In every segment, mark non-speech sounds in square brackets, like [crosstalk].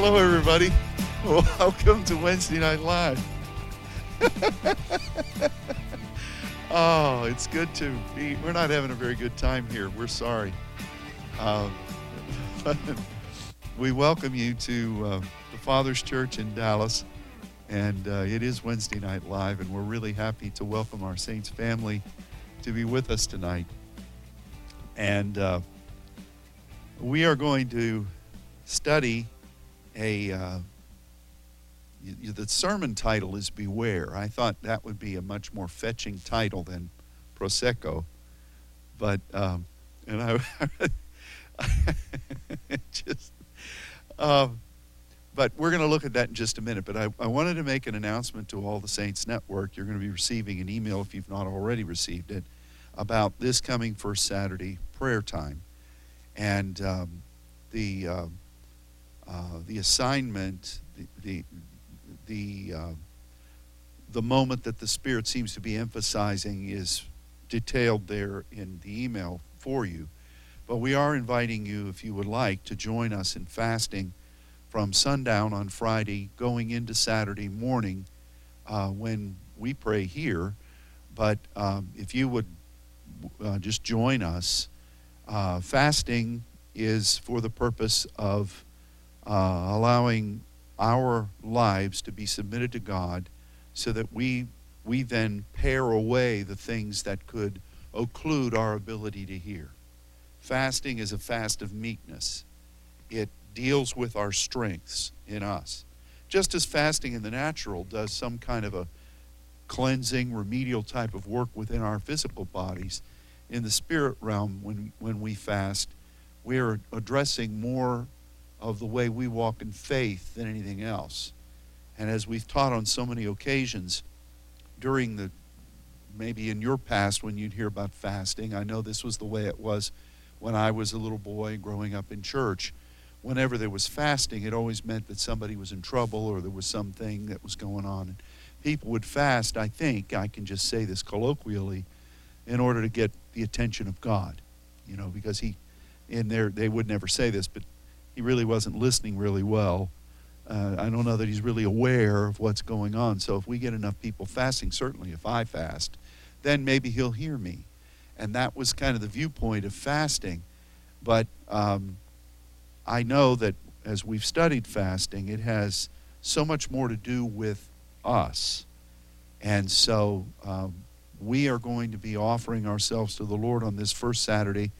Hello, everybody. Welcome to Wednesday Night Live. [laughs] oh, it's good to be. We're not having a very good time here. We're sorry. Um, [laughs] we welcome you to uh, the Father's Church in Dallas, and uh, it is Wednesday Night Live, and we're really happy to welcome our Saints family to be with us tonight. And uh, we are going to study a. Uh, y- the sermon title is Beware. I thought that would be a much more fetching title than Prosecho, but um, and I [laughs] just. Um, but we're going to look at that in just a minute. But I, I wanted to make an announcement to all the Saints Network. You're going to be receiving an email if you've not already received it about this coming first Saturday prayer time, and um, the uh, uh, the assignment, the the the, uh, the moment that the Spirit seems to be emphasizing is detailed there in the email for you. But we are inviting you, if you would like, to join us in fasting from sundown on Friday going into Saturday morning uh, when we pray here. But um, if you would uh, just join us, uh, fasting is for the purpose of uh, allowing our lives to be submitted to God so that we, we then pare away the things that could occlude our ability to hear. Fasting is a fast of meekness. It deals with our strengths in us. Just as fasting in the natural does some kind of a cleansing, remedial type of work within our physical bodies, in the spirit realm, when, when we fast, we are addressing more of the way we walk in faith than anything else. And as we've taught on so many occasions during the maybe in your past when you'd hear about fasting, I know this was the way it was when I was a little boy growing up in church. Whenever there was fasting, it always meant that somebody was in trouble or there was something that was going on. People would fast, I think, I can just say this colloquially, in order to get the attention of God. You know, because he, in there, they would never say this, but he really wasn't listening really well. Uh, I don't know that he's really aware of what's going on. So if we get enough people fasting, certainly if I fast, then maybe he'll hear me. And that was kind of the viewpoint of fasting. But um, I know that as we've studied fasting, it has so much more to do with us. And so um, we are going to be offering ourselves to the Lord on this first Saturday,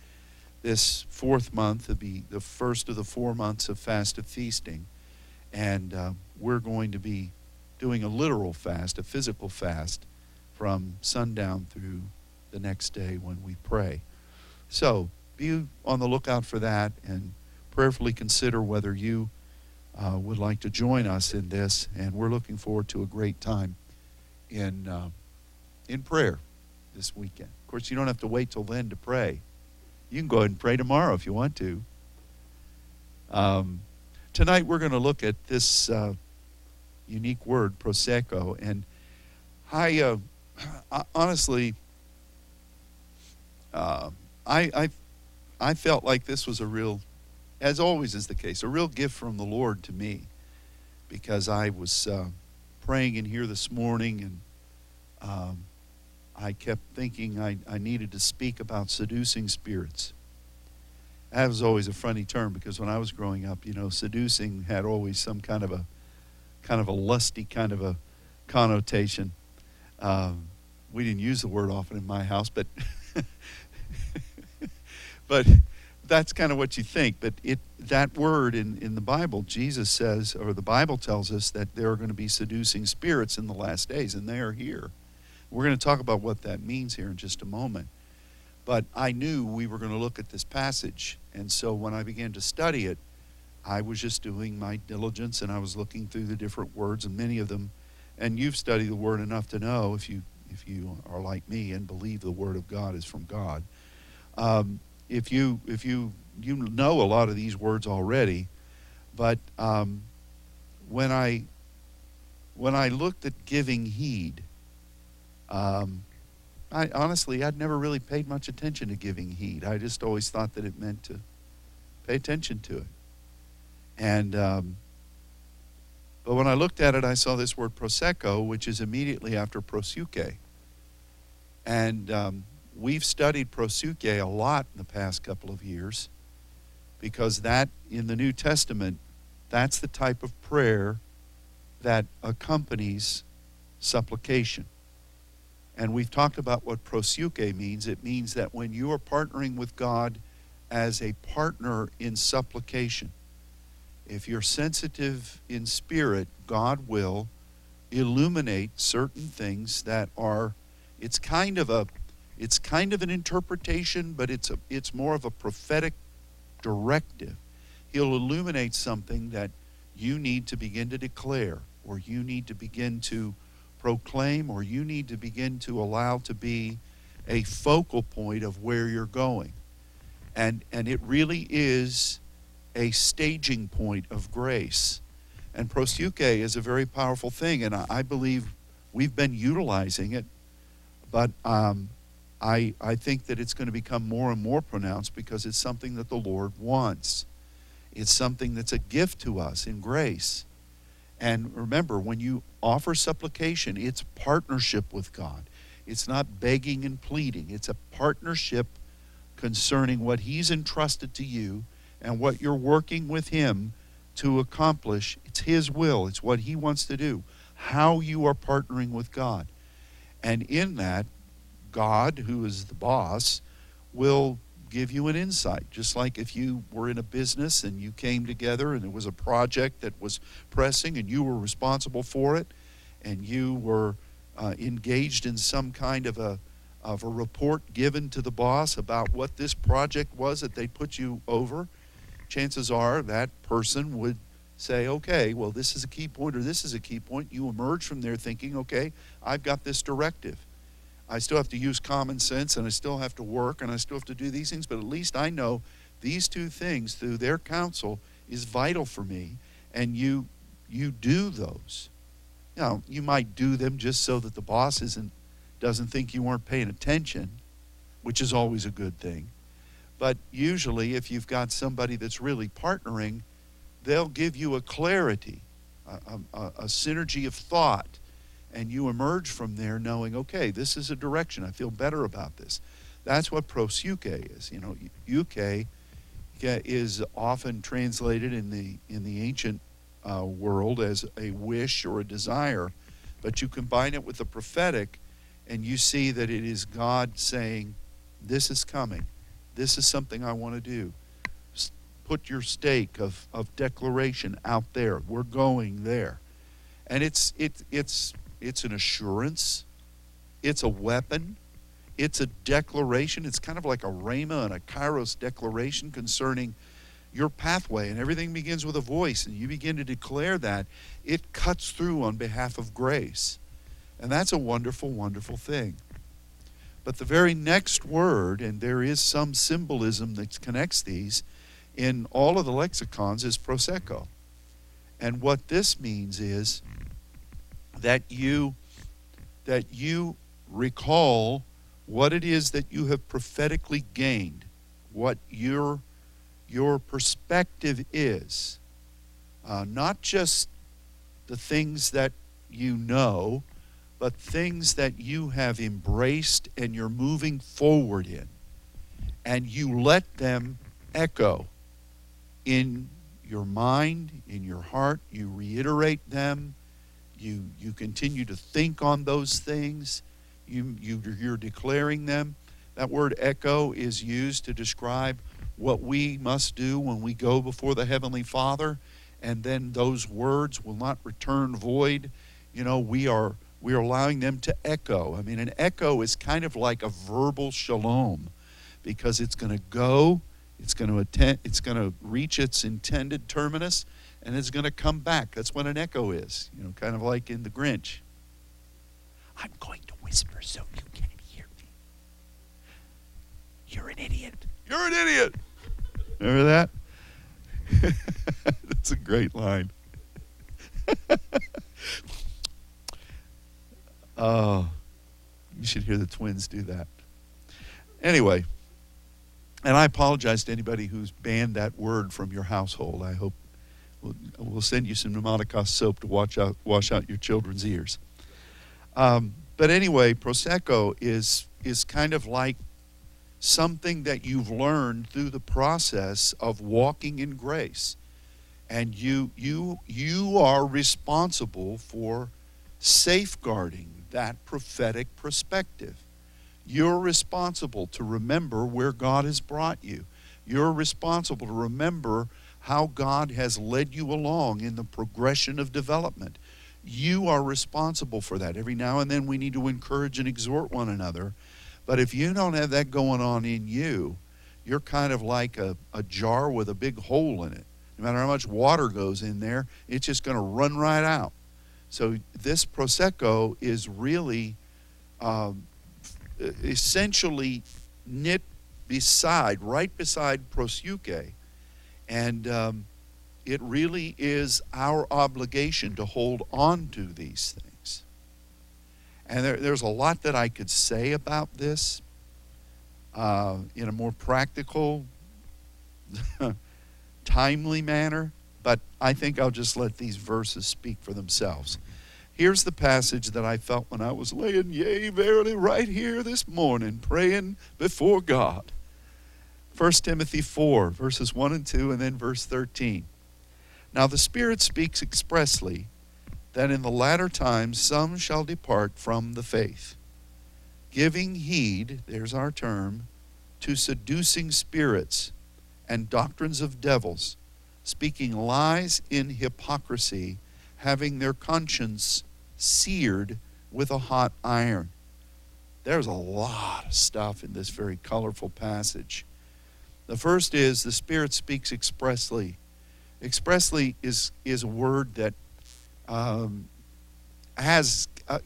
this fourth month, to be the first of the four months of fasted feasting. And uh, we're going to be doing a literal fast, a physical fast, from sundown through the next day when we pray. So be on the lookout for that and prayerfully consider whether you uh, would like to join us in this. And we're looking forward to a great time in, uh, in prayer this weekend. Of course, you don't have to wait till then to pray. You can go ahead and pray tomorrow if you want to. Um, tonight we're going to look at this uh, unique word, prosecho, and I, uh, I honestly, uh, I, I, I felt like this was a real, as always is the case, a real gift from the Lord to me, because I was uh, praying in here this morning, and um, I kept thinking I, I needed to speak about seducing spirits that was always a funny term because when I was growing up, you know, seducing had always some kind of a kind of a lusty kind of a connotation. Um, we didn't use the word often in my house, but [laughs] but that's kind of what you think. But it that word in, in the Bible, Jesus says, or the Bible tells us that there are going to be seducing spirits in the last days, and they are here. We're going to talk about what that means here in just a moment. But I knew we were going to look at this passage. And so when I began to study it, I was just doing my diligence and I was looking through the different words and many of them. And you've studied the word enough to know if you if you are like me and believe the word of God is from God. Um, if you if you you know a lot of these words already, but um, when I when I looked at giving heed, um, I honestly, I'd never really paid much attention to giving heed. I just always thought that it meant to pay attention to it. And um, But when I looked at it, I saw this word prosecho, which is immediately after proseuche. And um, we've studied proseuche a lot in the past couple of years because that, in the New Testament, that's the type of prayer that accompanies supplication. And we've talked about what proseuche means. It means that when you are partnering with God as a partner in supplication, if you're sensitive in spirit, God will illuminate certain things that are it's kind of a it's kind of an interpretation, but it's a it's more of a prophetic directive. He'll illuminate something that you need to begin to declare or you need to begin to proclaim or you need to begin to allow to be a focal point of where you're going. And and it really is a staging point of grace. And proseuche is a very powerful thing, and I believe we've been utilizing it, but um, I, I think that it's going to become more and more pronounced because it's something that the Lord wants. It's something that's a gift to us in grace. And remember, when you offer supplication, it's partnership with God. It's not begging and pleading, it's a partnership concerning what He's entrusted to you and what you're working with Him to accomplish. It's His will, it's what He wants to do, how you are partnering with God. And in that, God, who is the boss, will give you an insight. Just like if you were in a business and you came together and it was a project that was pressing and you were responsible for it and you were uh, engaged in some kind of a of a report given to the boss about what this project was that they put you over, chances are that person would say, okay, well, this is a key point or this is a key point. You emerge from there thinking, okay, I've got this directive. I still have to use common sense and I still have to work and I still have to do these things, but at least I know these two things through their counsel is vital for me and you you do those. Now, you might do them just so that the boss isn't doesn't think you weren't paying attention, which is always a good thing. But usually if you've got somebody that's really partnering, they'll give you a clarity, a, a, a synergy of thought and you emerge from there knowing, okay, this is a direction. I feel better about this. That's what proseuche is. You know, euche is often translated in the in the ancient uh, world as a wish or a desire, but you combine it with the prophetic, and you see that it is God saying, "This is coming. This is something I want to do." Put your stake of, of declaration out there. We're going there, and it's it it's it's an assurance, it's a weapon, it's a declaration. It's kind of like a rhema and a kairos declaration concerning your pathway, and everything begins with a voice, and you begin to declare that. It cuts through on behalf of grace. And that's a wonderful, wonderful thing. But the very next word, and there is some symbolism that connects these in all of the lexicons, is prosecho. And what this means is that you that you recall what it is that you have prophetically gained, what your your perspective is, uh, not just the things that you know, but things that you have embraced and you're moving forward in, and you let them echo in your mind, in your heart. You reiterate them you you continue to think on those things. You, you you're declaring them. That word echo is used to describe what we must do when we go before the heavenly father and then those words will not return void. You know we are we are allowing them to echo. I mean an echo is kind of like a verbal shalom because it's going to go it's going to attend it's going to reach its intended terminus and it's going to come back. That's what an echo is, you know, kind of like in The Grinch. I'm going to whisper so you can't hear me. You're an idiot. You're an idiot. Remember that? [laughs] That's a great line. [laughs] oh, you should hear the twins do that. Anyway, and I apologize to anybody who's banned that word from your household. I hope We'll, we'll send you some pneumaticos soap to wash out, wash out your children's ears. Um, but anyway, Prosecho is, is kind of like something that you've learned through the process of walking in grace. And you, you, you are responsible for safeguarding that prophetic perspective. You're responsible to remember where God has brought you. You're responsible to remember how God has led you along in the progression of development. You are responsible for that. Every now and then we need to encourage and exhort one another. But if you don't have that going on in you, you're kind of like a, a jar with a big hole in it. No matter how much water goes in there, it's just going to run right out. So this Prosecho is really um, essentially knit beside, right beside Proseuche. And um, it really is our obligation to hold on to these things. And there, there's a lot that I could say about this uh, in a more practical, [laughs] timely manner, but I think I'll just let these verses speak for themselves. Here's the passage that I felt when I was laying, yea, verily, right here this morning, praying before God. 1 Timothy 4, verses 1 and 2, and then verse 13. Now the Spirit speaks expressly that in the latter times some shall depart from the faith, giving heed, there's our term, to seducing spirits and doctrines of devils, speaking lies in hypocrisy, having their conscience seared with a hot iron. There's a lot of stuff in this very colorful passage. The first is the Spirit speaks expressly. Expressly is, is a word that um, has a,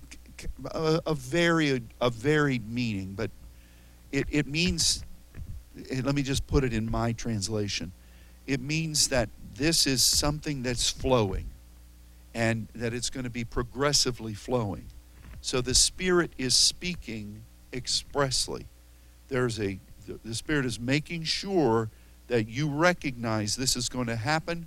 a, varied, a varied meaning, but it, it means, let me just put it in my translation, it means that this is something that's flowing and that it's going to be progressively flowing. So the Spirit is speaking expressly. There's a the Spirit is making sure that you recognize this is going to happen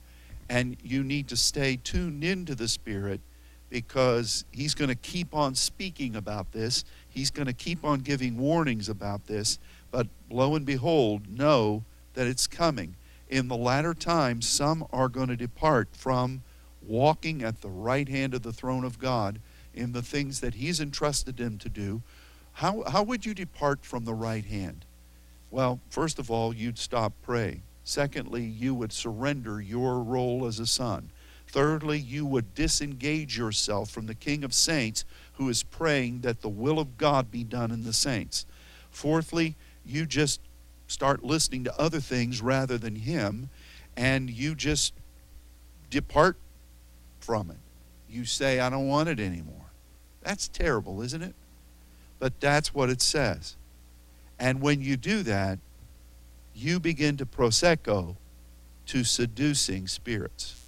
and you need to stay tuned into the Spirit because He's going to keep on speaking about this. He's going to keep on giving warnings about this. But lo and behold, know that it's coming. In the latter times, some are going to depart from walking at the right hand of the throne of God in the things that He's entrusted them to do, how, how would you depart from the right hand? Well, first of all, you'd stop praying. Secondly, you would surrender your role as a son. Thirdly, you would disengage yourself from the King of Saints who is praying that the will of God be done in the saints. Fourthly, you just start listening to other things rather than Him, and you just depart from it. You say, I don't want it anymore. That's terrible, isn't it? But that's what it says. And when you do that, you begin to prosecho to seducing spirits.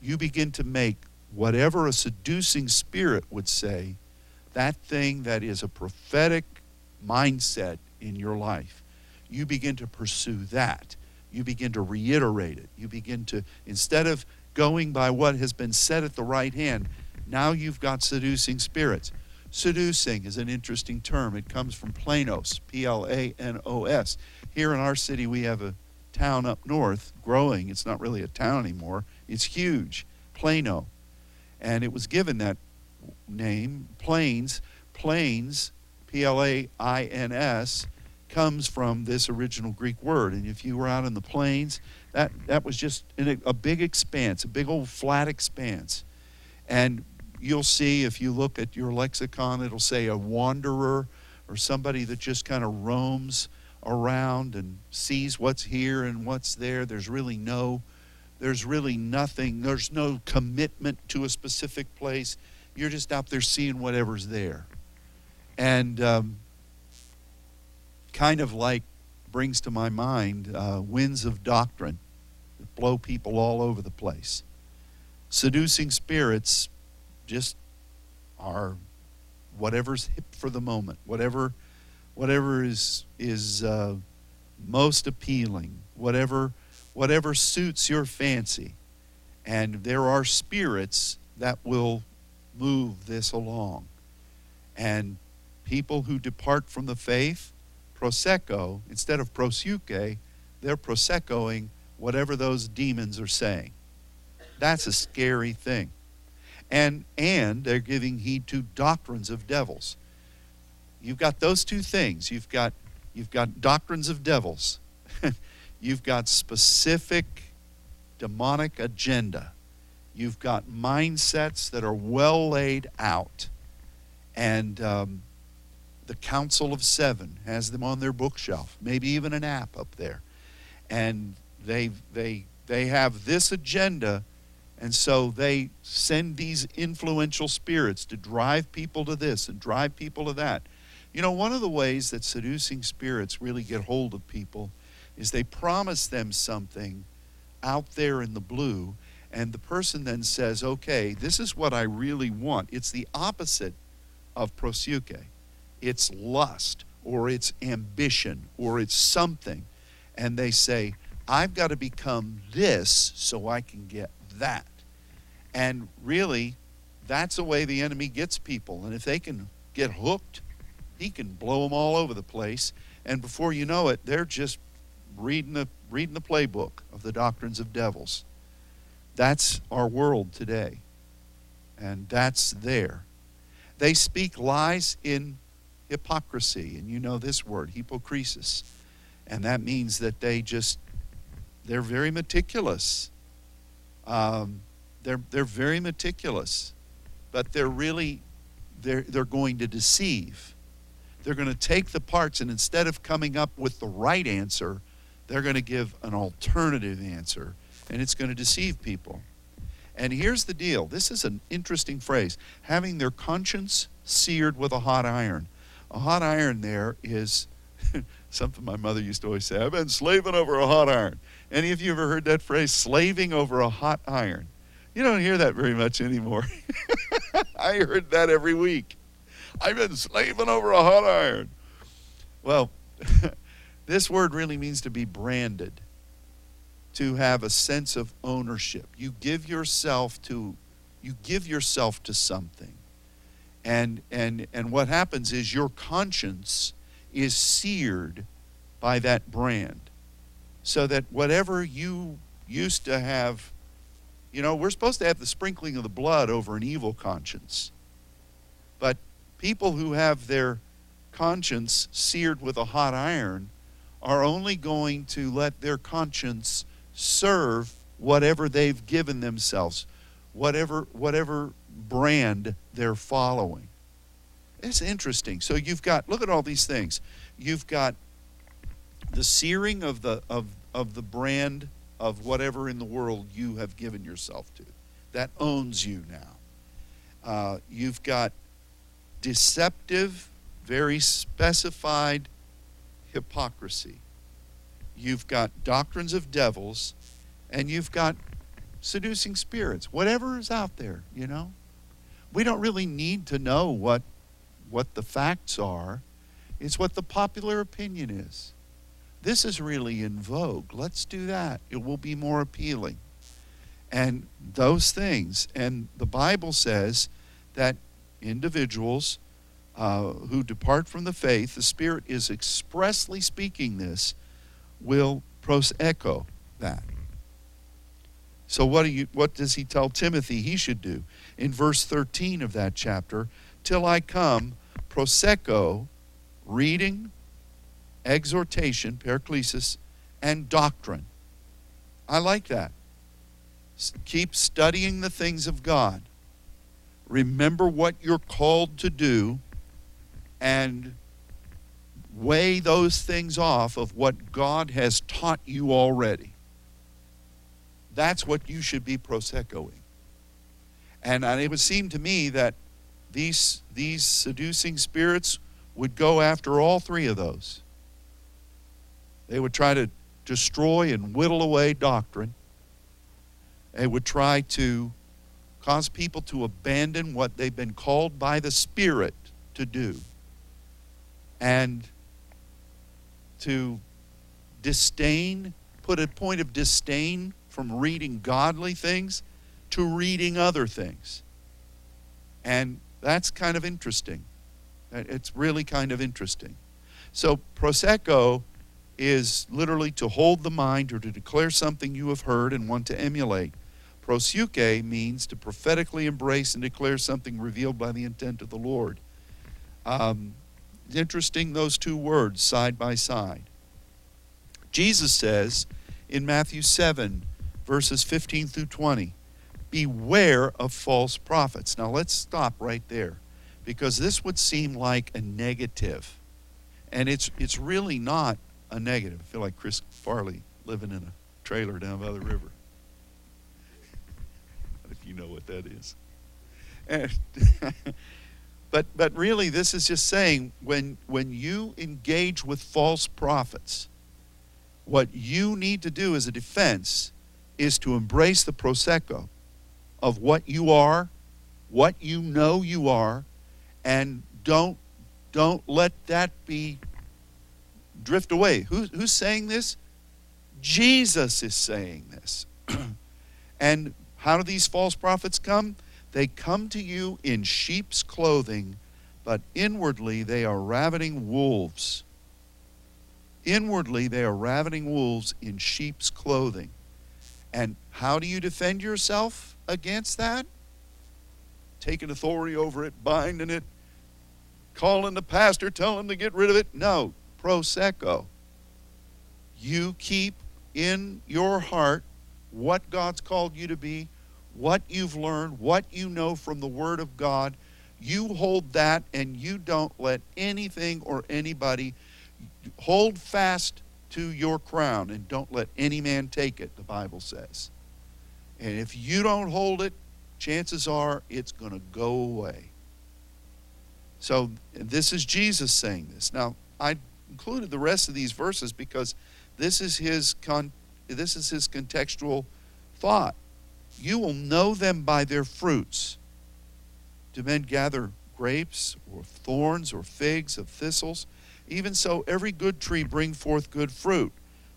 You begin to make whatever a seducing spirit would say, that thing that is a prophetic mindset in your life, you begin to pursue that. You begin to reiterate it. You begin to, instead of going by what has been said at the right hand. Now you've got seducing spirits. Seducing is an interesting term. It comes from planos, P L A N O S. Here in our city, we have a town up north growing. It's not really a town anymore, it's huge, Plano. And it was given that name, Plains. Plains, P L A I N S, comes from this original Greek word. And if you were out in the plains, that, that was just a, a big expanse, a big old flat expanse. And you'll see if you look at your lexicon, it'll say a wanderer or somebody that just kind of roams around and sees what's here and what's there. There's really no, there's really nothing, there's no commitment to a specific place. You're just out there seeing whatever's there. And um, kind of like brings to my mind uh, winds of doctrine that blow people all over the place. Seducing spirits just are whatever's hip for the moment, whatever, whatever is is uh, most appealing, whatever, whatever suits your fancy. And there are spirits that will move this along. And people who depart from the faith, prosecho, instead of proseuche, they're prosechoing whatever those demons are saying. That's a scary thing. And and they're giving heed to doctrines of devils. You've got those two things. You've got you've got doctrines of devils. [laughs] you've got specific demonic agenda. You've got mindsets that are well laid out. And um, the Council of Seven has them on their bookshelf, maybe even an app up there. And they, they, they have this agenda, and so they send these influential spirits to drive people to this and drive people to that. You know, one of the ways that seducing spirits really get hold of people is they promise them something out there in the blue, and the person then says, okay, this is what I really want. It's the opposite of proseuche. It's lust, or it's ambition, or it's something. And they say, I've got to become this so I can get that. And really, that's the way the enemy gets people. And if they can get hooked, he can blow them all over the place. And before you know it, they're just reading the, reading the playbook of the doctrines of devils. That's our world today. And that's there. They speak lies in hypocrisy. And you know this word, hypocrisy. And that means that they just they're very meticulous. Um, they're, they're very meticulous, but they're really, they're, they're going to deceive. They're going to take the parts, and instead of coming up with the right answer, they're going to give an alternative answer, and it's going to deceive people. And here's the deal this is an interesting phrase having their conscience seared with a hot iron. A hot iron there is [laughs] something my mother used to always say I've been slaving over a hot iron. Any of you ever heard that phrase, slaving over a hot iron? You don't hear that very much anymore. [laughs] I heard that every week. I've been slaving over a hot iron. Well, [laughs] this word really means to be branded, to have a sense of ownership. You give yourself to you give yourself to something. And and and what happens is your conscience is seared by that brand so that whatever you used to have, you know, we're supposed to have the sprinkling of the blood over an evil conscience. But people who have their conscience seared with a hot iron are only going to let their conscience serve whatever they've given themselves, whatever whatever brand they're following. It's interesting. So you've got look at all these things. You've got the searing of the of of the brand of whatever in the world you have given yourself to. That owns you now. Uh, you've got deceptive very specified hypocrisy. You've got doctrines of devils and you've got seducing spirits. Whatever is out there you know? We don't really need to know what what the facts are it's what the popular opinion is this is really in vogue. Let's do that. It will be more appealing. And those things. And the Bible says that individuals uh, who depart from the faith, the Spirit is expressly speaking this, will pros echo that. So what do you what does he tell Timothy he should do? In verse 13 of that chapter, till I come, prosecho, reading, exhortation, paraklesis, and doctrine. I like that. Keep studying the things of God. Remember what you're called to do and weigh those things off of what God has taught you already. That's what you should be prosechoing. And it would seem to me that these, these seducing spirits would go after all three of those. They would try to destroy and whittle away doctrine. They would try to cause people to abandon what they've been called by the Spirit to do and to disdain, put a point of disdain from reading godly things to reading other things. And that's kind of interesting. It's really kind of interesting. So, prosecho is literally to hold the mind or to declare something you have heard and want to emulate. Proseuche means to prophetically embrace and declare something revealed by the intent of the Lord. Um, interesting, those two words side by side. Jesus says in Matthew 7, verses 15 through 20, Beware of false prophets. Now let's stop right there because this would seem like a negative. And it's, it's really not a negative. I feel like Chris Farley living in a trailer down by the river. if you know what that is. [laughs] But but really this is just saying when when you engage with false prophets, what you need to do as a defense is to embrace the prosecho of what you are, what you know you are, and don't don't let that be drift away. Who, who's saying this? Jesus is saying this. [clears throat] and how do these false prophets come? They come to you in sheep's clothing, but inwardly they are ravening wolves. Inwardly they are ravening wolves in sheep's clothing. And how do you defend yourself against that? Taking authority over it, binding it, calling the pastor, telling him to get rid of it. No, prosecho. You keep in your heart what God's called you to be, what you've learned, what you know from the Word of God. You hold that and you don't let anything or anybody hold fast to your crown and don't let any man take it, the Bible says. And if you don't hold it, chances are it's going to go away. So this is Jesus saying this. Now, I included the rest of these verses because this is his con- this is his contextual thought. You will know them by their fruits. Do men gather grapes or thorns or figs of thistles? Even so, every good tree brings forth good fruit,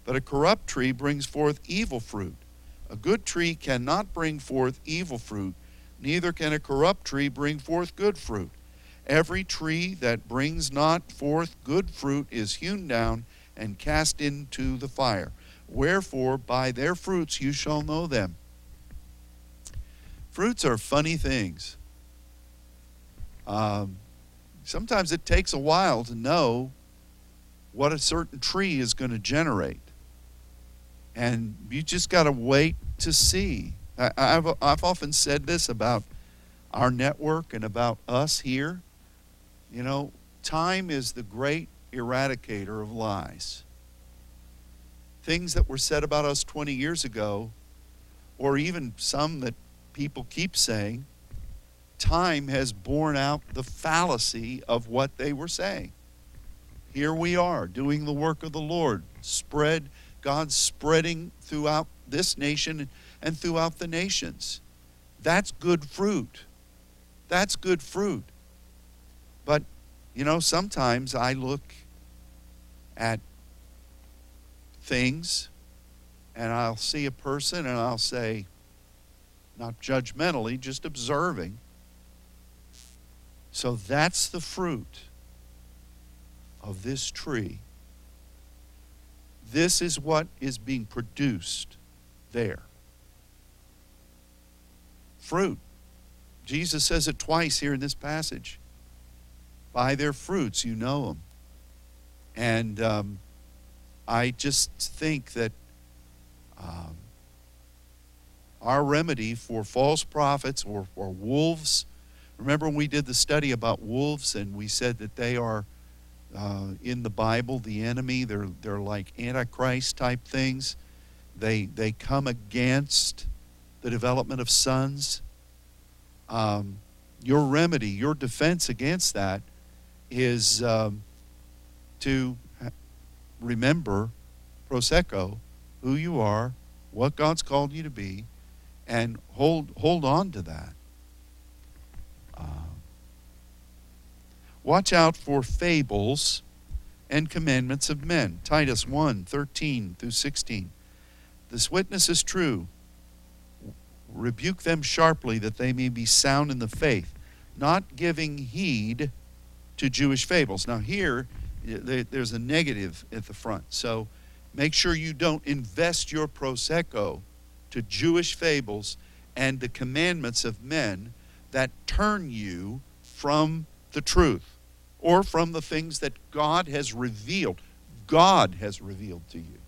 but a corrupt tree brings forth evil fruit. A good tree cannot bring forth evil fruit, neither can a corrupt tree bring forth good fruit. Every tree that brings not forth good fruit is hewn down and cast into the fire. Wherefore, by their fruits you shall know them. Fruits are funny things. Um, sometimes it takes a while to know what a certain tree is going to generate. And you just got to wait to see. I, have I've often said this about our network and about us here. You know, time is the great eradicator of lies. Things that were said about us 20 years ago, or even some that people keep saying, time has borne out the fallacy of what they were saying. Here we are doing the work of the Lord, spread, God's spreading throughout this nation and throughout the nations. That's good fruit. That's good fruit. But, you know, sometimes I look at things and I'll see a person and I'll say, not judgmentally, just observing. So that's the fruit of this tree. This is what is being produced there. Fruit. Jesus says it twice here in this passage. By their fruits you know them. And um, I just think that um, our remedy for false prophets or, or wolves, remember when we did the study about wolves and we said that they are uh, in the Bible the enemy, they're, they're like Antichrist type things. They, they come against the development of sons. Um, your remedy, your defense against that is um, to remember prosecho, who you are, what God's called you to be, and hold hold on to that. Uh, watch out for fables and commandments of men. Titus 1 13 through 16. This witness is true. rebuke them sharply that they may be sound in the faith, not giving heed to Jewish fables. Now, here, there's a negative at the front. So make sure you don't invest your Prosecho to Jewish fables and the commandments of men that turn you from the truth or from the things that God has revealed. God has revealed to you.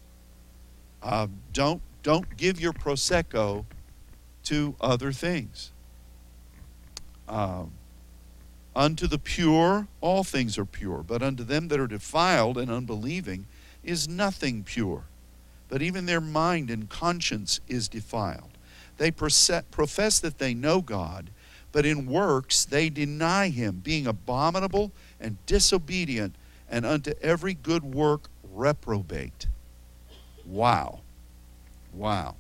Uh, don't don't give your prosecho to other things. Um, unto the pure, all things are pure, but unto them that are defiled and unbelieving is nothing pure. But even their mind and conscience is defiled. They profess that they know God, but in works they deny him, being abominable and disobedient, and unto every good work reprobate. Wow. Wow.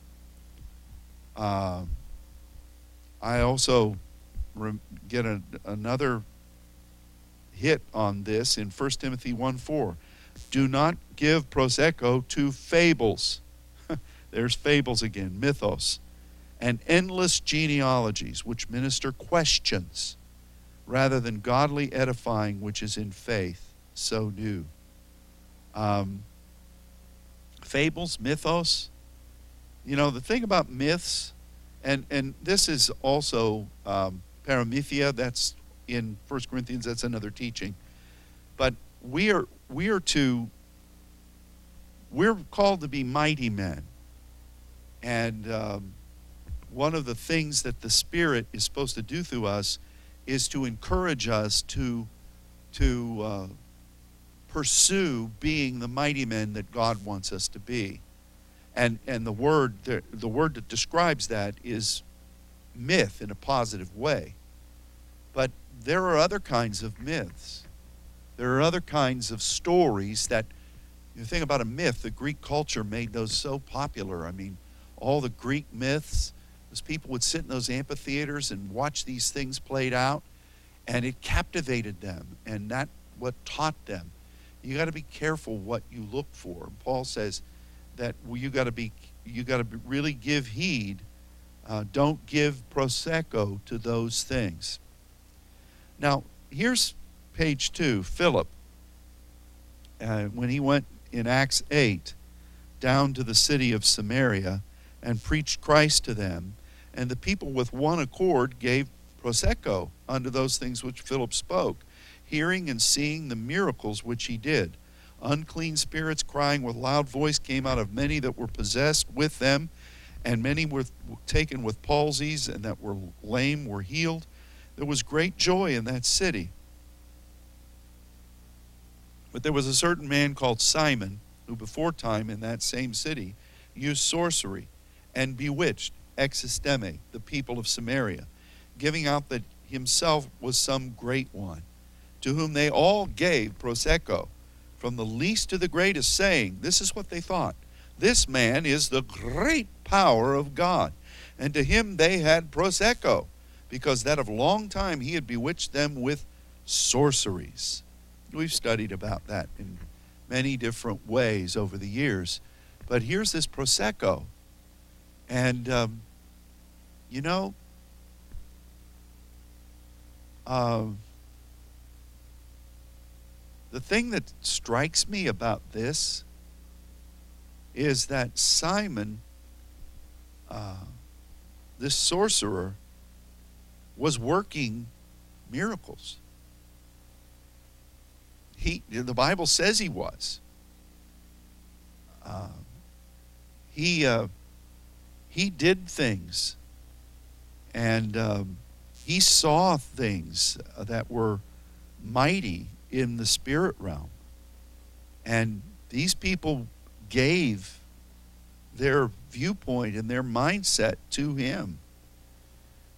Uh, I also get a, another hit on this in 1 Timothy 1 4. Do not give prosecho to fables. [laughs] There's fables again, mythos, and endless genealogies which minister questions rather than godly edifying which is in faith. So do. Um, fables, mythos. You know, the thing about myths, and, and this is also um, paramythia, that's in First Corinthians, that's another teaching. But we are, we are to, we're called to be mighty men. And um, one of the things that the Spirit is supposed to do through us is to encourage us to, to uh, pursue being the mighty men that God wants us to be. And, and the, word, the, the word that describes that is myth in a positive way. But there are other kinds of myths. There are other kinds of stories that, you think about a myth, the Greek culture made those so popular. I mean, all the Greek myths, those people would sit in those amphitheaters and watch these things played out, and it captivated them, and that what taught them. You got to be careful what you look for. Paul says that you got to be you got to really give heed. Uh, don't give prosecho to those things. Now, here's page two Philip, uh, when he went in Acts 8 down to the city of Samaria and preached Christ to them, and the people with one accord gave prosecho unto those things which Philip spoke, hearing and seeing the miracles which he did. Unclean spirits crying with loud voice came out of many that were possessed with them, and many were taken with palsies, and that were lame were healed there was great joy in that city. But there was a certain man called Simon, who before time in that same city used sorcery and bewitched Existemi, the people of Samaria, giving out that himself was some great one, to whom they all gave prosecho, from the least to the greatest, saying, This is what they thought. This man is the great power of God. And to him they had prosecho because that of long time he had bewitched them with sorceries. We've studied about that in many different ways over the years. But here's this Prosecho. And, um, you know, uh, the thing that strikes me about this is that Simon, uh, this sorcerer, was working miracles. He, the Bible says he was. Uh, he, uh, he did things, and um, he saw things that were mighty in the spirit realm. And these people gave their viewpoint and their mindset to him.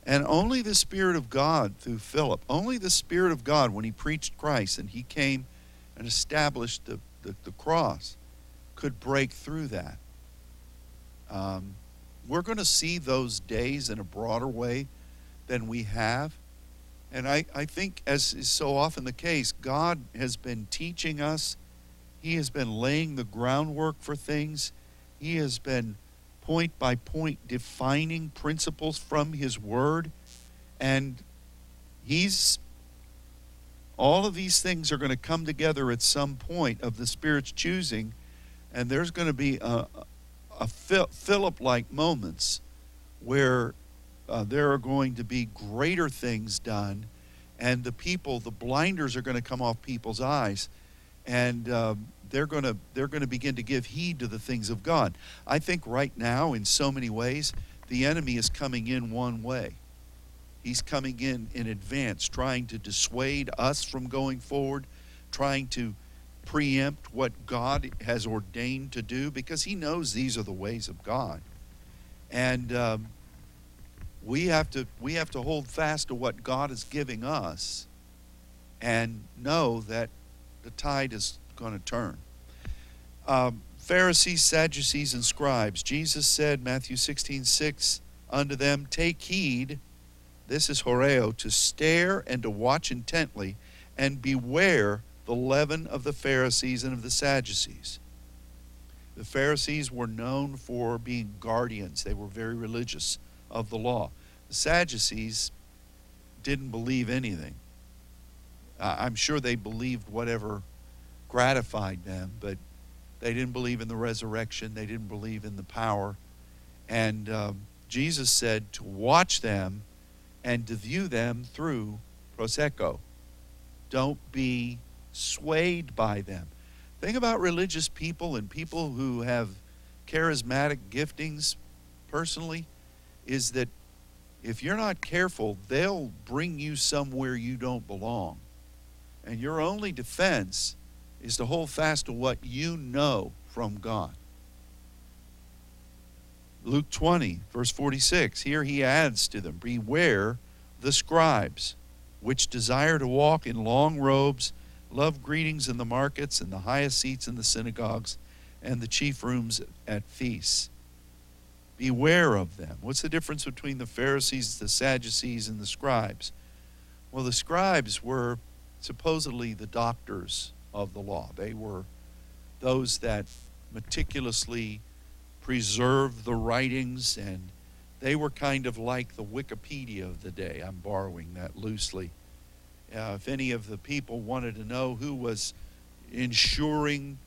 And only the Spirit of God through Philip, only the Spirit of God when he preached Christ and he came and established the, the, the cross could break through that. Um, we're going to see those days in a broader way than we have. And I, I think, as is so often the case, God has been teaching us, He has been laying the groundwork for things, He has been point by point defining principles from his word. And he's all of these things are going to come together at some point of the spirit's choosing. And there's going to be a, a philip like moments where uh, there are going to be greater things done and the people the blinders are going to come off people's eyes and um, they're going to they're going to begin to give heed to the things of God. I think right now in so many ways the enemy is coming in one way. He's coming in in advance trying to dissuade us from going forward, trying to preempt what God has ordained to do because he knows these are the ways of God. And um, we have to we have to hold fast to what God is giving us and know that the tide is going to turn. Um, Pharisees, Sadducees, and scribes. Jesus said, Matthew 16, 6, unto them, Take heed, this is horao, to stare and to watch intently, and beware the leaven of the Pharisees and of the Sadducees. The Pharisees were known for being guardians, they were very religious of the law. The Sadducees didn't believe anything. I'm sure they believed whatever gratified them, but they didn't believe in the resurrection. They didn't believe in the power. And um, Jesus said to watch them and to view them through prosecho. Don't be swayed by them. Think about religious people and people who have charismatic giftings personally, is that if you're not careful, they'll bring you somewhere you don't belong. And your only defense is to hold fast to what you know from God. Luke 20, verse 46, here he adds to them Beware the scribes, which desire to walk in long robes, love greetings in the markets, and the highest seats in the synagogues, and the chief rooms at feasts. Beware of them. What's the difference between the Pharisees, the Sadducees, and the scribes? Well, the scribes were supposedly the doctors of the law. They were those that meticulously preserved the writings, and they were kind of like the Wikipedia of the day. I'm borrowing that loosely. Uh, if any of the people wanted to know who was ensuring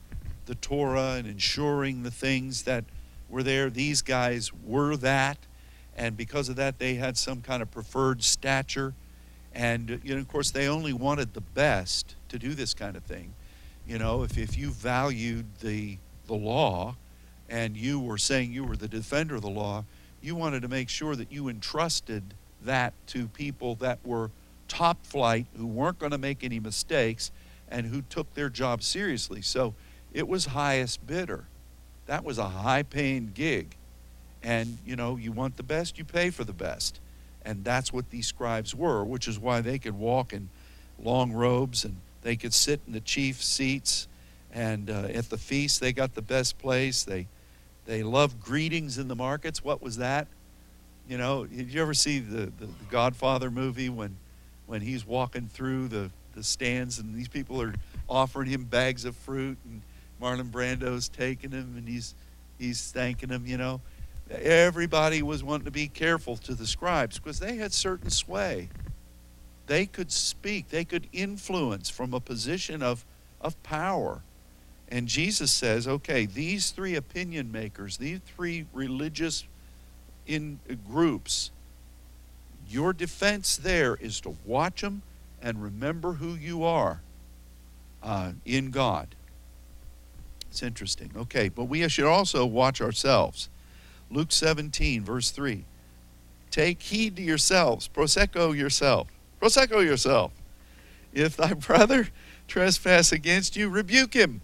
the Torah and ensuring the things that were there, these guys were that. And because of that, they had some kind of preferred stature. And, you know, of course, they only wanted the best to do this kind of thing. You know, if, if you valued the, the law and you were saying you were the defender of the law, you wanted to make sure that you entrusted that to people that were top flight, who weren't going to make any mistakes, and who took their job seriously. So it was highest bidder. That was a high paying gig. And, you know, you want the best, you pay for the best. And that's what these scribes were, which is why they could walk in long robes and they could sit in the chief seats, and uh, at the feast they got the best place. They they loved greetings in the markets. What was that? You know, did you ever see the, the, the Godfather movie when when he's walking through the, the stands and these people are offering him bags of fruit and Marlon Brando's taking him and he's he's thanking him, you know. Everybody was wanting to be careful to the scribes because they had certain sway. They could speak, they could influence from a position of, of power. And Jesus says, okay, these three opinion makers, these three religious in uh, groups, your defense there is to watch them and remember who you are uh, in God. It's interesting. Okay, but we should also watch ourselves. Luke 17, verse 3. Take heed to yourselves, prosecho yourself. Prosecho yourself. If thy [laughs] brother trespass against you, rebuke him.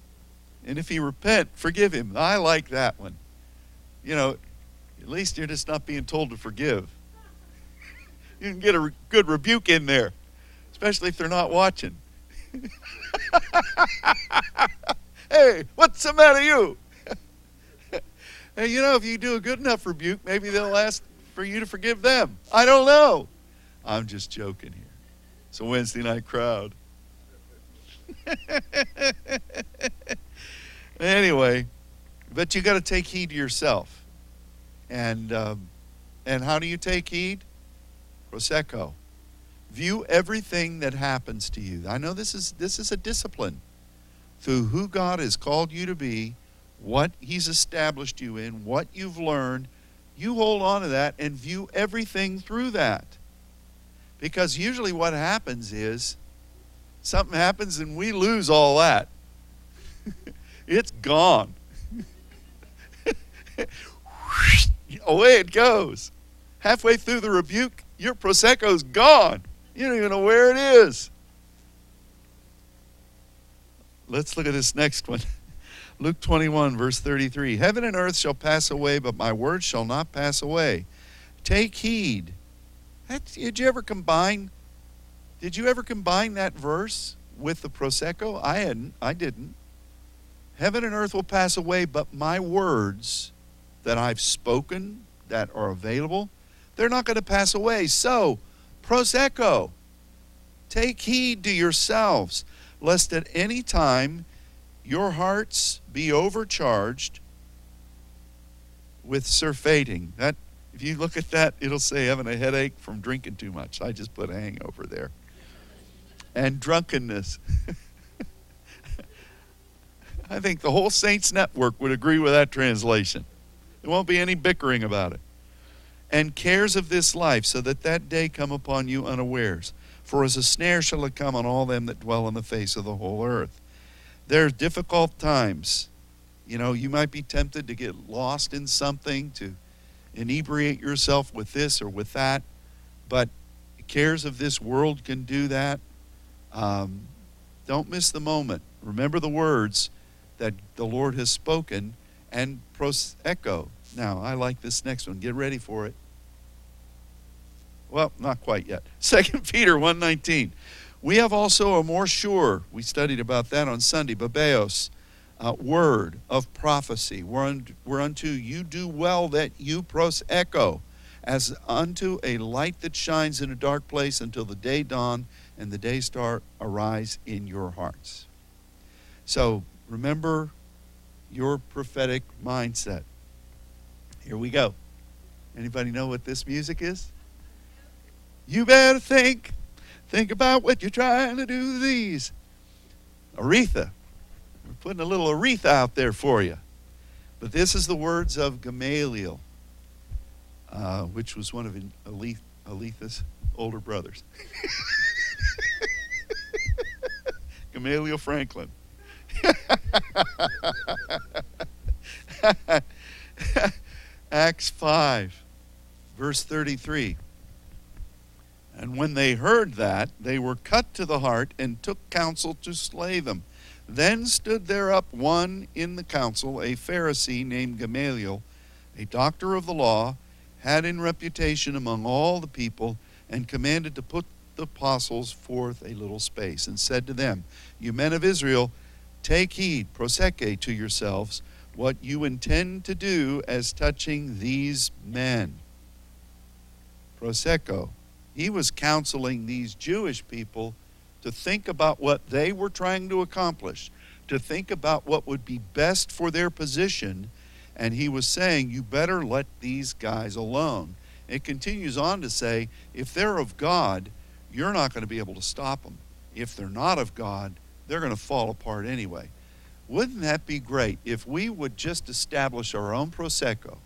And if he repent, forgive him. I like that one. You know, at least you're just not being told to forgive. You can get a good rebuke in there, especially if they're not watching. [laughs] hey, what's the matter, you? [laughs] hey, you know, if you do a good enough rebuke, maybe they'll ask for you to forgive them. I don't know. I'm just joking here. It's a Wednesday night crowd. [laughs] anyway, but you got to take heed to yourself. And um, and how do you take heed? Prosecho. View everything that happens to you. I know this is this is a discipline through who God has called you to be, what He's established you in, what you've learned. You hold on to that and view everything through that. Because usually what happens is something happens and we lose all that. [laughs] it's gone. [laughs] Away it goes. Halfway through the rebuke, your Prosecho's gone. You don't even know where it is. Let's look at this next one. [laughs] Luke 21, verse 33. Heaven and earth shall pass away, but my words shall not pass away. Take heed. Did you ever combine? Did you ever combine that verse with the Prosecho? I hadn't. I didn't. Heaven and earth will pass away, but my words that I've spoken that are available, they're not going to pass away. So, Prosecho, take heed to yourselves, lest at any time your hearts be overcharged with surfeiting. That if you look at that, it'll say having a headache from drinking too much. I just put a hangover there. And drunkenness. [laughs] I think the whole Saints Network would agree with that translation. There won't be any bickering about it. And cares of this life, so that that day come upon you unawares. For as a snare shall it come on all them that dwell on the face of the whole earth. There are difficult times. You know, you might be tempted to get lost in something, to inebriate yourself with this or with that, but cares of this world can do that. Um, don't miss the moment. Remember the words that the Lord has spoken and prosecho. Now, I like this next one. Get ready for it. Well, not quite yet. [laughs] Second Peter 1:19. We have also a more sure, we studied about that on Sunday, bebaios, uh, word of prophecy, whereunto you do well that you prosecho, as unto a light that shines in a dark place until the day dawn and the day star arise in your hearts. So Remember your prophetic mindset. Here we go. Anybody know what this music is? You better think. Think about what you're trying to do these. Aretha. We're putting a little Aretha out there for you. But this is the words of Gamaliel, uh, which was one of Aretha's older brothers. [laughs] Gamaliel Franklin. [laughs] Acts 5, verse 33. And when they heard that, they were cut to the heart and took counsel to slay them. Then stood there up one in the council, a Pharisee named Gamaliel, a doctor of the law, had in reputation among all the people, and commanded to put the apostles forth a little space, and said to them, You men of Israel, Take heed, prosecho to yourselves, what you intend to do as touching these men. Prosecho. He was counseling these Jewish people to think about what they were trying to accomplish, to think about what would be best for their position. And he was saying, You better let these guys alone. It continues on to say, If they're of God, you're not going to be able to stop them. If they're not of God, they're going to fall apart anyway. Wouldn't that be great if we would just establish our own Prosecho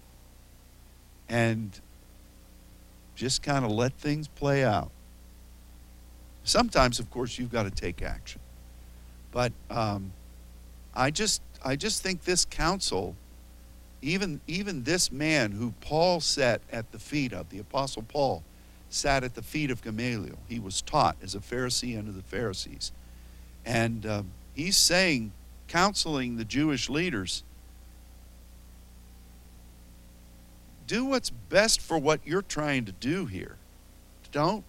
and just kind of let things play out? Sometimes, of course, you've got to take action. But um, I just I just think this council, even even this man who Paul sat at the feet of, the Apostle Paul, sat at the feet of Gamaliel. He was taught as a Pharisee under the Pharisees. And uh, he's saying, counseling the Jewish leaders, do what's best for what you're trying to do here. Don't,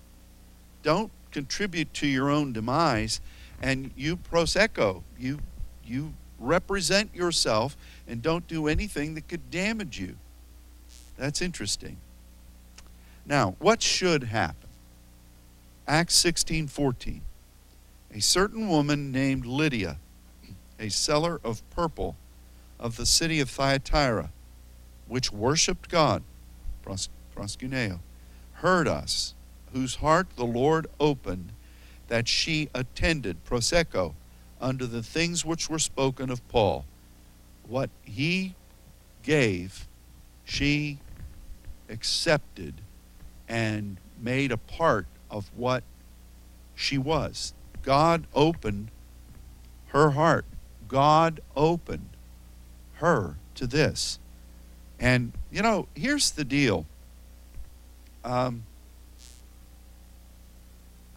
don't contribute to your own demise. And you prosecho, you, you represent yourself and don't do anything that could damage you. That's interesting. Now, what should happen? Acts 16:14. a certain woman named Lydia, a seller of purple of the city of Thyatira, which worshipped God, pros, proskuneo, heard us, whose heart the Lord opened, that she attended, prosecho, unto the things which were spoken of Paul. What he gave, she accepted and made a part of what she was. God opened her heart. God opened her to this. And, you know, here's the deal. Um,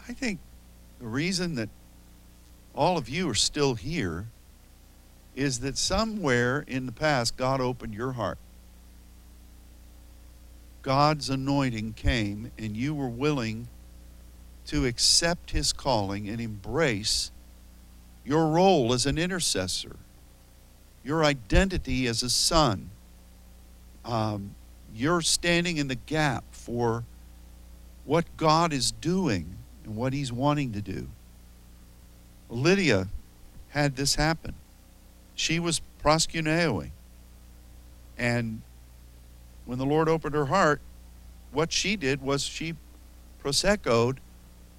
I think the reason that all of you are still here is that somewhere in the past God opened your heart. God's anointing came and you were willing to accept his calling and embrace your role as an intercessor, your identity as a son. Um, you're standing in the gap for what God is doing and what he's wanting to do. Lydia had this happen. She was proskuneoing. And when the Lord opened her heart, what she did was she prosechoed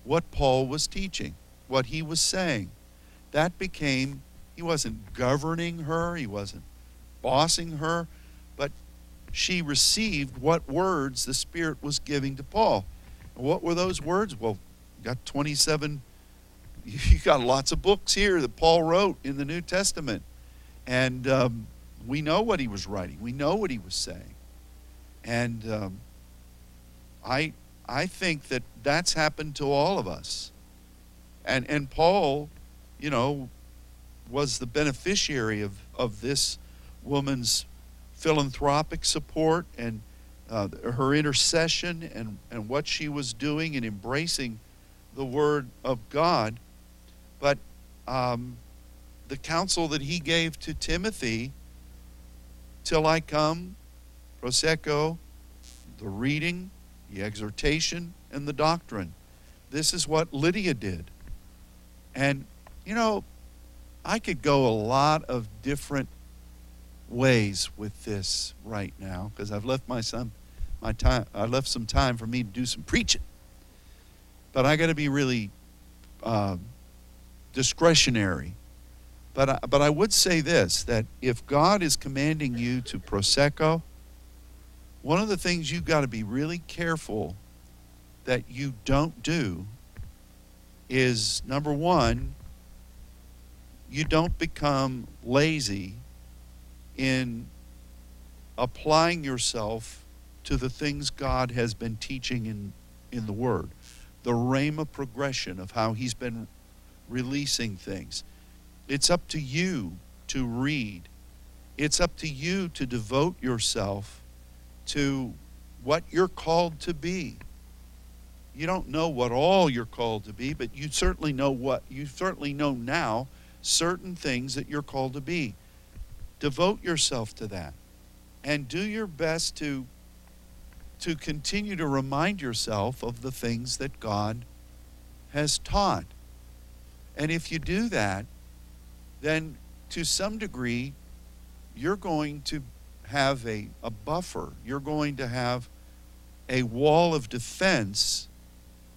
what Paul was teaching, what he was saying. That became, he wasn't governing her, he wasn't bossing her, she received what words the Spirit was giving to Paul. And what were those words? Well, got 27, [laughs] you got lots of books here that Paul wrote in the New Testament. And um, we know what he was writing, we know what he was saying. And um, I, I think that that's happened to all of us. And, and Paul, you know, was the beneficiary of, of this woman's philanthropic support and uh, her intercession and, and what she was doing and embracing the Word of God. But um, the counsel that he gave to Timothy, till I come, prosecho, the reading, the exhortation, and the doctrine. This is what Lydia did. And, you know, I could go a lot of different ways with this right now because I've left my son my time I left some time for me to do some preaching. But I got to be really uh, discretionary. But I, but I would say this that if God is commanding you to prosecho, one of the things you've got to be really careful that you don't do is number one, you don't become lazy in applying yourself to the things God has been teaching in, in the Word. The rhema progression of how He's been releasing things. It's up to you to read. It's up to you to devote yourself to what you're called to be. You don't know what all you're called to be, but you certainly know what you certainly know now certain things that you're called to be. Devote yourself to that and do your best to to continue to remind yourself of the things that God has taught. And if you do that, then to some degree, you're going to have a, a buffer. You're going to have a wall of defense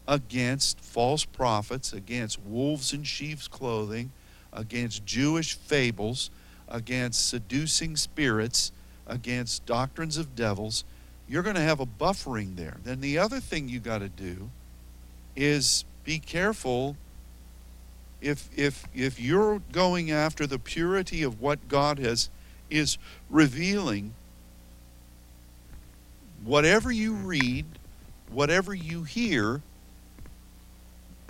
against false prophets, against wolves in sheep's clothing, against Jewish fables, against seducing spirits, against doctrines of devils. You're going to have a buffering there. Then the other thing you got to do is be careful if if if you're going after the purity of what God has is revealing whatever you read, whatever you hear,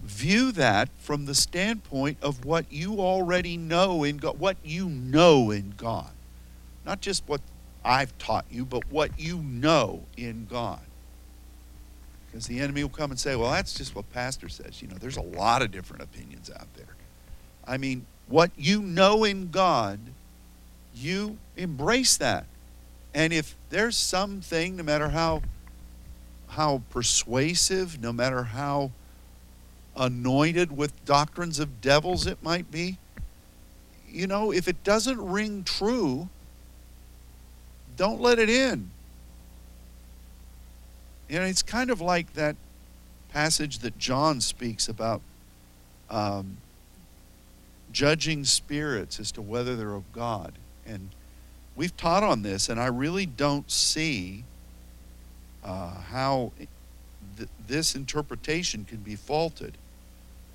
view that from the standpoint of what you already know in God, what you know in God. Not just what I've taught you, but what you know in God. Because the enemy will come and say, well, that's just what pastor says. You know, there's a lot of different opinions out there. I mean, what you know in God, you embrace that. And if there's something, no matter how how persuasive, no matter how anointed with doctrines of devils it might be, you know, if it doesn't ring true, don't let it in. You know, it's kind of like that passage that John speaks about um, judging spirits as to whether they're of God. And we've taught on this, and I really don't see uh, how th- this interpretation can be faulted.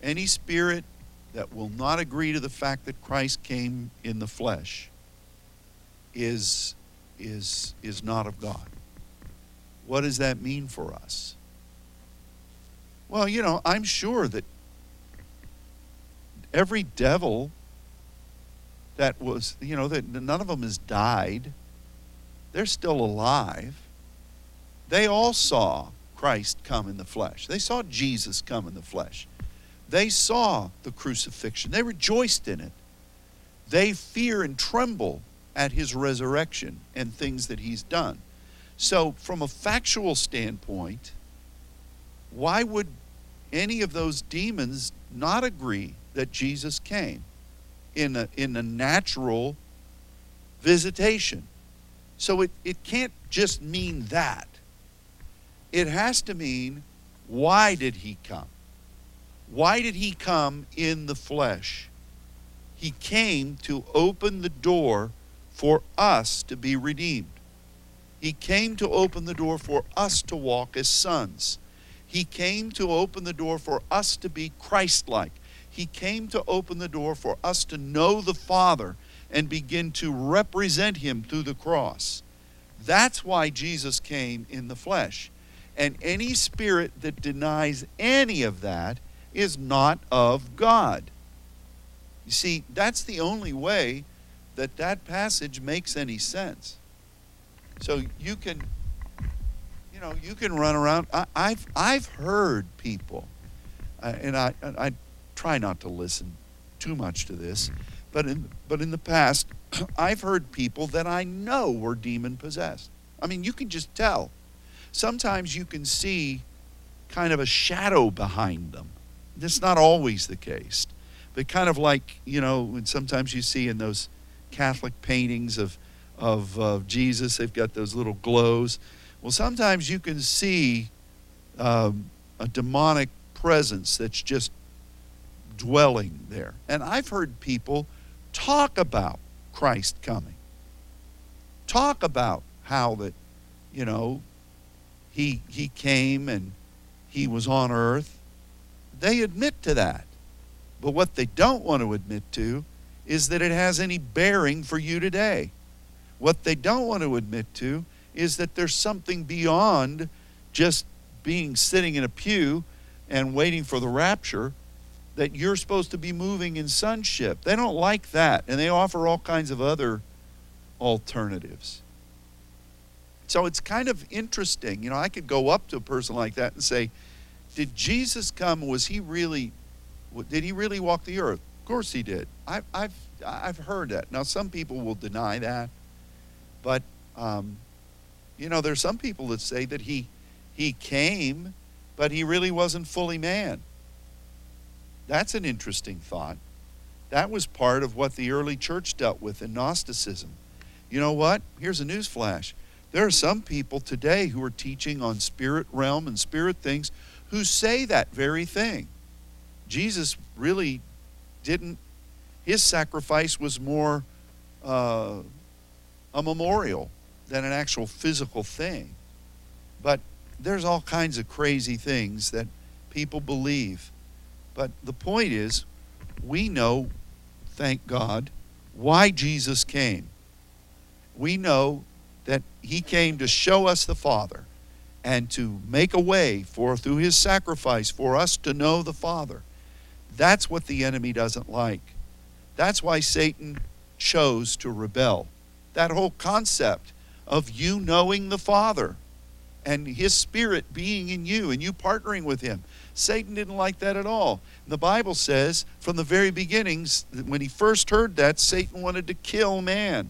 Any spirit that will not agree to the fact that Christ came in the flesh is, is, is not of God. What does that mean for us? Well, you know, I'm sure that every devil that was, you know, that none of them has died. They're still alive. They all saw Christ come in the flesh. They saw Jesus come in the flesh. They saw the crucifixion. They rejoiced in it. They fear and tremble at his resurrection and things that he's done. So, from a factual standpoint, why would any of those demons not agree that Jesus came in a, in a natural visitation? So, it, it can't just mean that. It has to mean why did he come? Why did he come in the flesh? He came to open the door for us to be redeemed. He came to open the door for us to walk as sons. He came to open the door for us to be Christ like. He came to open the door for us to know the Father and begin to represent Him through the cross. That's why Jesus came in the flesh. And any spirit that denies any of that is not of God. You see, that's the only way that that passage makes any sense. So you can, you know, you can run around. I, have I've heard people, uh, and I I try not to listen too much to this, but in but in the past, [clears throat] I've heard people that I know were demon possessed. I mean, you can just tell. Sometimes you can see kind of a shadow behind them. That's not always the case, but kind of like you know, when sometimes you see in those Catholic paintings of of uh, Jesus. They've got those little glows. Well, sometimes you can see um, a demonic presence that's just dwelling there. And I've heard people talk about Christ coming, talk about how that, you know, he, he came and he was on earth. They admit to that. But what they don't want to admit to is that it has any bearing for you today. What they don't want to admit to is that there's something beyond just being sitting in a pew and waiting for the rapture that you're supposed to be moving in sonship. They don't like that, and they offer all kinds of other alternatives. So it's kind of interesting. You know, I could go up to a person like that and say, Did Jesus come? Was he really, did he really walk the earth? Of course he did. I've, I've, I've heard that. Now, some people will deny that. But, um, you know, there's some people that say that he, he came, but he really wasn't fully man. That's an interesting thought. That was part of what the early church dealt with in Gnosticism. You know what? Here's a news flash. There are some people today who are teaching on spirit realm and spirit things who say that very thing. Jesus really didn't, his sacrifice was more uh, a memorial than an actual physical thing. But there's all kinds of crazy things that people believe. But the point is, we know, thank God, why Jesus came. We know that he came to show us the Father and to make a way for through his sacrifice for us to know the Father. That's what the enemy doesn't like. That's why Satan chose to rebel that whole concept of you knowing the Father and His Spirit being in you and you partnering with Him. Satan didn't like that at all. The Bible says from the very beginnings, when he first heard that, Satan wanted to kill man.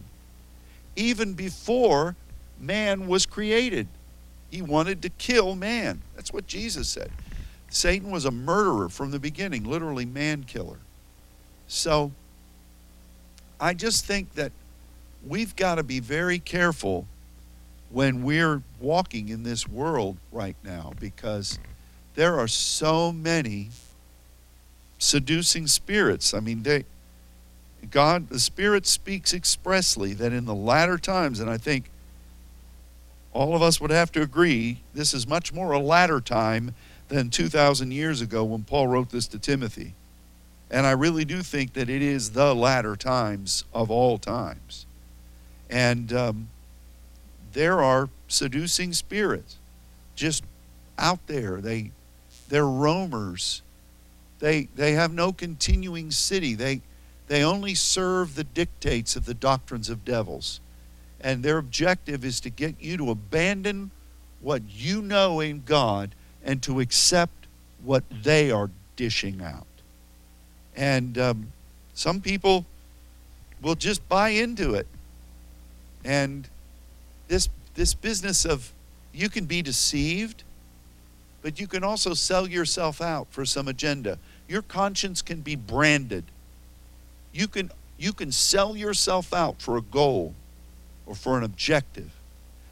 Even before man was created, he wanted to kill man. That's what Jesus said. Satan was a murderer from the beginning, literally man killer. So I just think that we've got to be very careful when we're walking in this world right now because there are so many seducing spirits. I mean, they God, the Spirit speaks expressly that in the latter times, and I think all of us would have to agree, this is much more a latter time than 2,000 years ago when Paul wrote this to Timothy. And I really do think that it is the latter times of all times. And um, there are seducing spirits just out there. They, they're roamers. They, they have no continuing city. They, they only serve the dictates of the doctrines of devils. And their objective is to get you to abandon what you know in God and to accept what they are dishing out. And um, some people will just buy into it. And this, this business of you can be deceived, but you can also sell yourself out for some agenda. Your conscience can be branded you can you can sell yourself out for a goal or for an objective.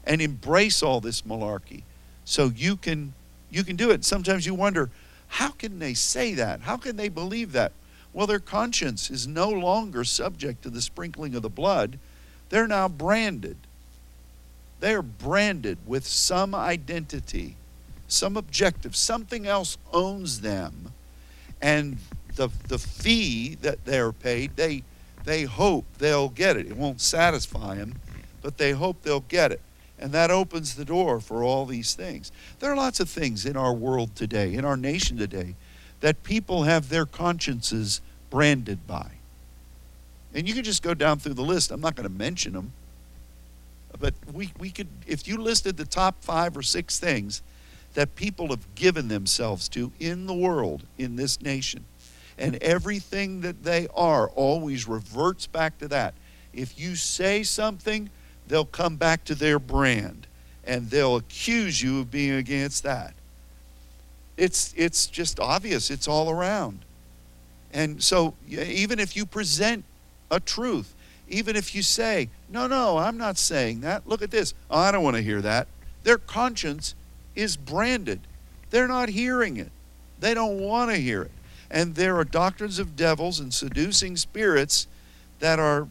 And embrace all this malarkey so you can you can do it. Sometimes you wonder how can they say that? How can they believe that? Well their conscience is no longer subject to the sprinkling of the blood. They're now branded. They're branded with some identity some objective something else owns them. And the, the fee that they're paid, they, they hope they'll get it. It won't satisfy them, but they hope they'll get it. And that opens the door for all these things. There are lots of things in our world today, in our nation today, that people have their consciences branded by. And you can just go down through the list. I'm not going to mention them. But we, we could, if you listed the top five or six things that people have given themselves to in the world, in this nation, and everything that they are always reverts back to that. If you say something, they'll come back to their brand and they'll accuse you of being against that. It's, it's just obvious, it's all around. And so, even if you present a truth, even if you say, No, no, I'm not saying that, look at this, oh, I don't want to hear that, their conscience is branded. They're not hearing it, they don't want to hear it. And there are doctrines of devils and seducing spirits that are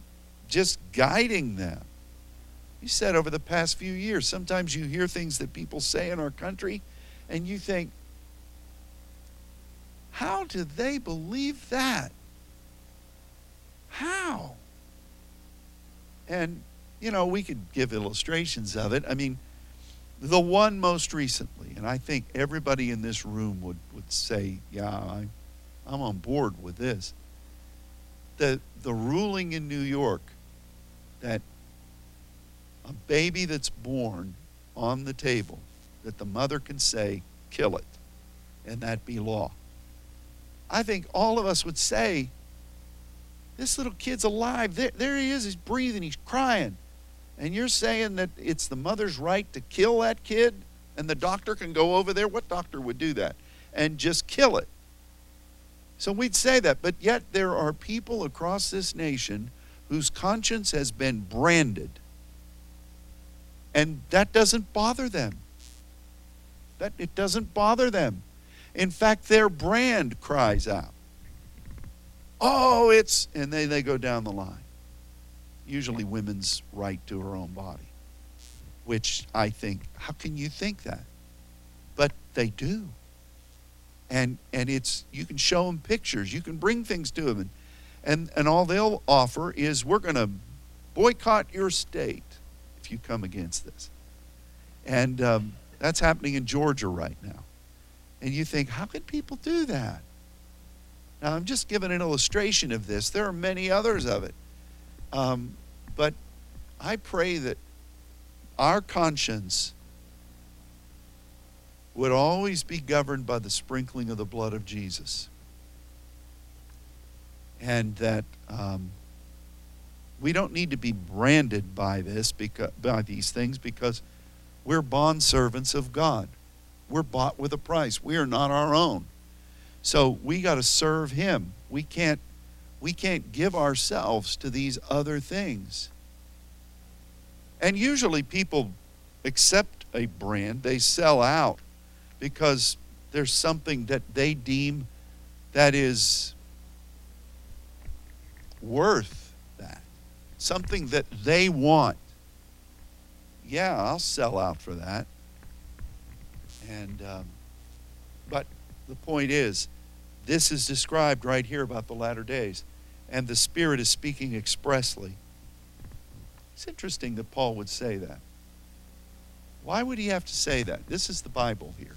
just guiding them. You said over the past few years, sometimes you hear things that people say in our country, and you think, how do they believe that? How? And, you know, we could give illustrations of it. I mean, the one most recently, and I think everybody in this room would, would say, yeah, I, I'm on board with this. The, the ruling in New York that a baby that's born on the table, that the mother can say, kill it, and that be law. I think all of us would say, this little kid's alive. There, there he is. He's breathing. He's crying. And you're saying that it's the mother's right to kill that kid and the doctor can go over there? What doctor would do that? And just kill it. So we'd say that, but yet there are people across this nation whose conscience has been branded. And that doesn't bother them. That it doesn't bother them. In fact, their brand cries out. Oh, it's and they, they go down the line. Usually women's right to her own body. Which I think, how can you think that? But they do and and it's you can show them pictures you can bring things to them and and, and all they'll offer is we're going to boycott your state you come against this. And um, that's happening in georgia right now. And you think how can people do that? Now i'm just giving an illustration of this. There are many others of it. Um, but i pray that our conscience would always be governed by the sprinkling of the blood of Jesus. And that um, we don't need to be branded by this because by these things because we're bond servants of God. We're bought with a price. We are not our own. So we got to serve him. We can't we can't give ourselves to these other things. And usually people accept a brand, they sell out because there's something that they deem that is worth something that they want. Yeah, I'll sell out for that. And, um, but the point is, this is described right here about the latter days, and the Spirit is speaking expressly. It's interesting that Paul would say that. Why would he have to say that? This is the Bible here.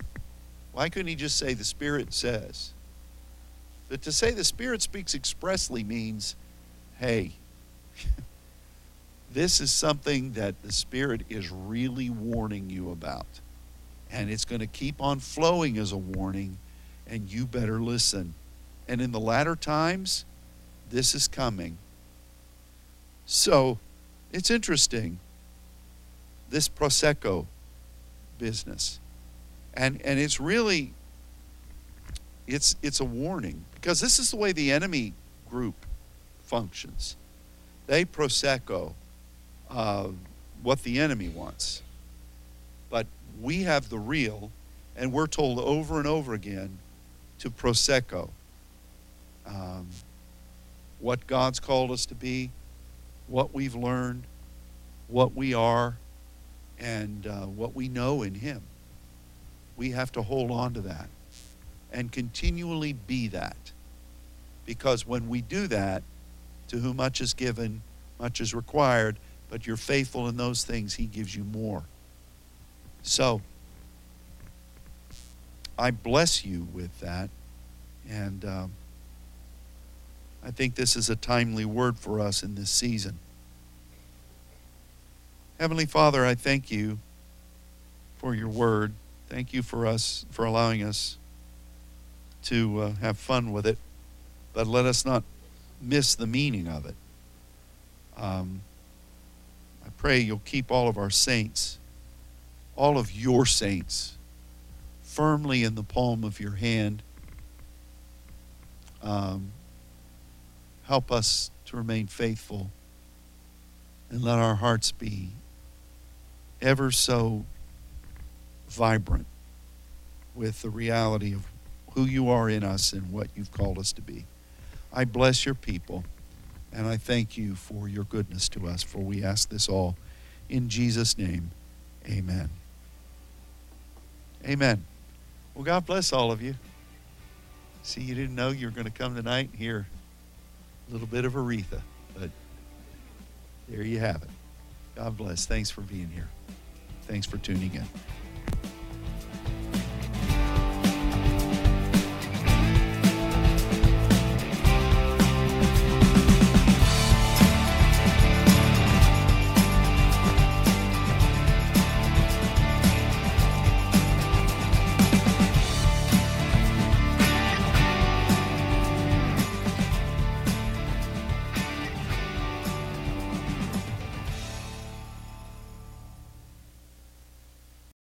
Why couldn't he just say the Spirit says? But to say the Spirit speaks expressly means, hey, [laughs] this is something that the Spirit is really warning you about. And it's going to keep on flowing as a warning, and you better listen. And in the latter times, this is coming. So it's interesting, this Prosecho business. And, and it's really it's it's a warning because this is the way the enemy group functions. They prosecho uh, what the enemy wants, but we have the real, and we're told over and over again to prosecho um, what God's called us to be, what we've learned, what we are, and uh, what we know in Him. We have to hold on to that and continually be that. Because when we do that, to whom much is given, much is required, but you're faithful in those things, He gives you more. So, I bless you with that. And um, I think this is a timely word for us in this season. Heavenly Father, I thank you for your word. Thank you for us, for allowing us to uh, have fun with it, but let us not miss the meaning of it. Um, pray you'll keep all of our saints, all of your saints, firmly in the palm of your hand. Um, help us to remain faithful and let our hearts be ever so vibrant with the reality of who you are in us and what you've called us to be. I bless your people and I thank you for your goodness to us, for we ask this all in Jesus' name. Amen. Amen. Well, God bless all of you. See, you didn't know you were going to come tonight and hear a little bit of Aretha, but there you have it. God bless. Thanks for being here. Thanks for tuning in.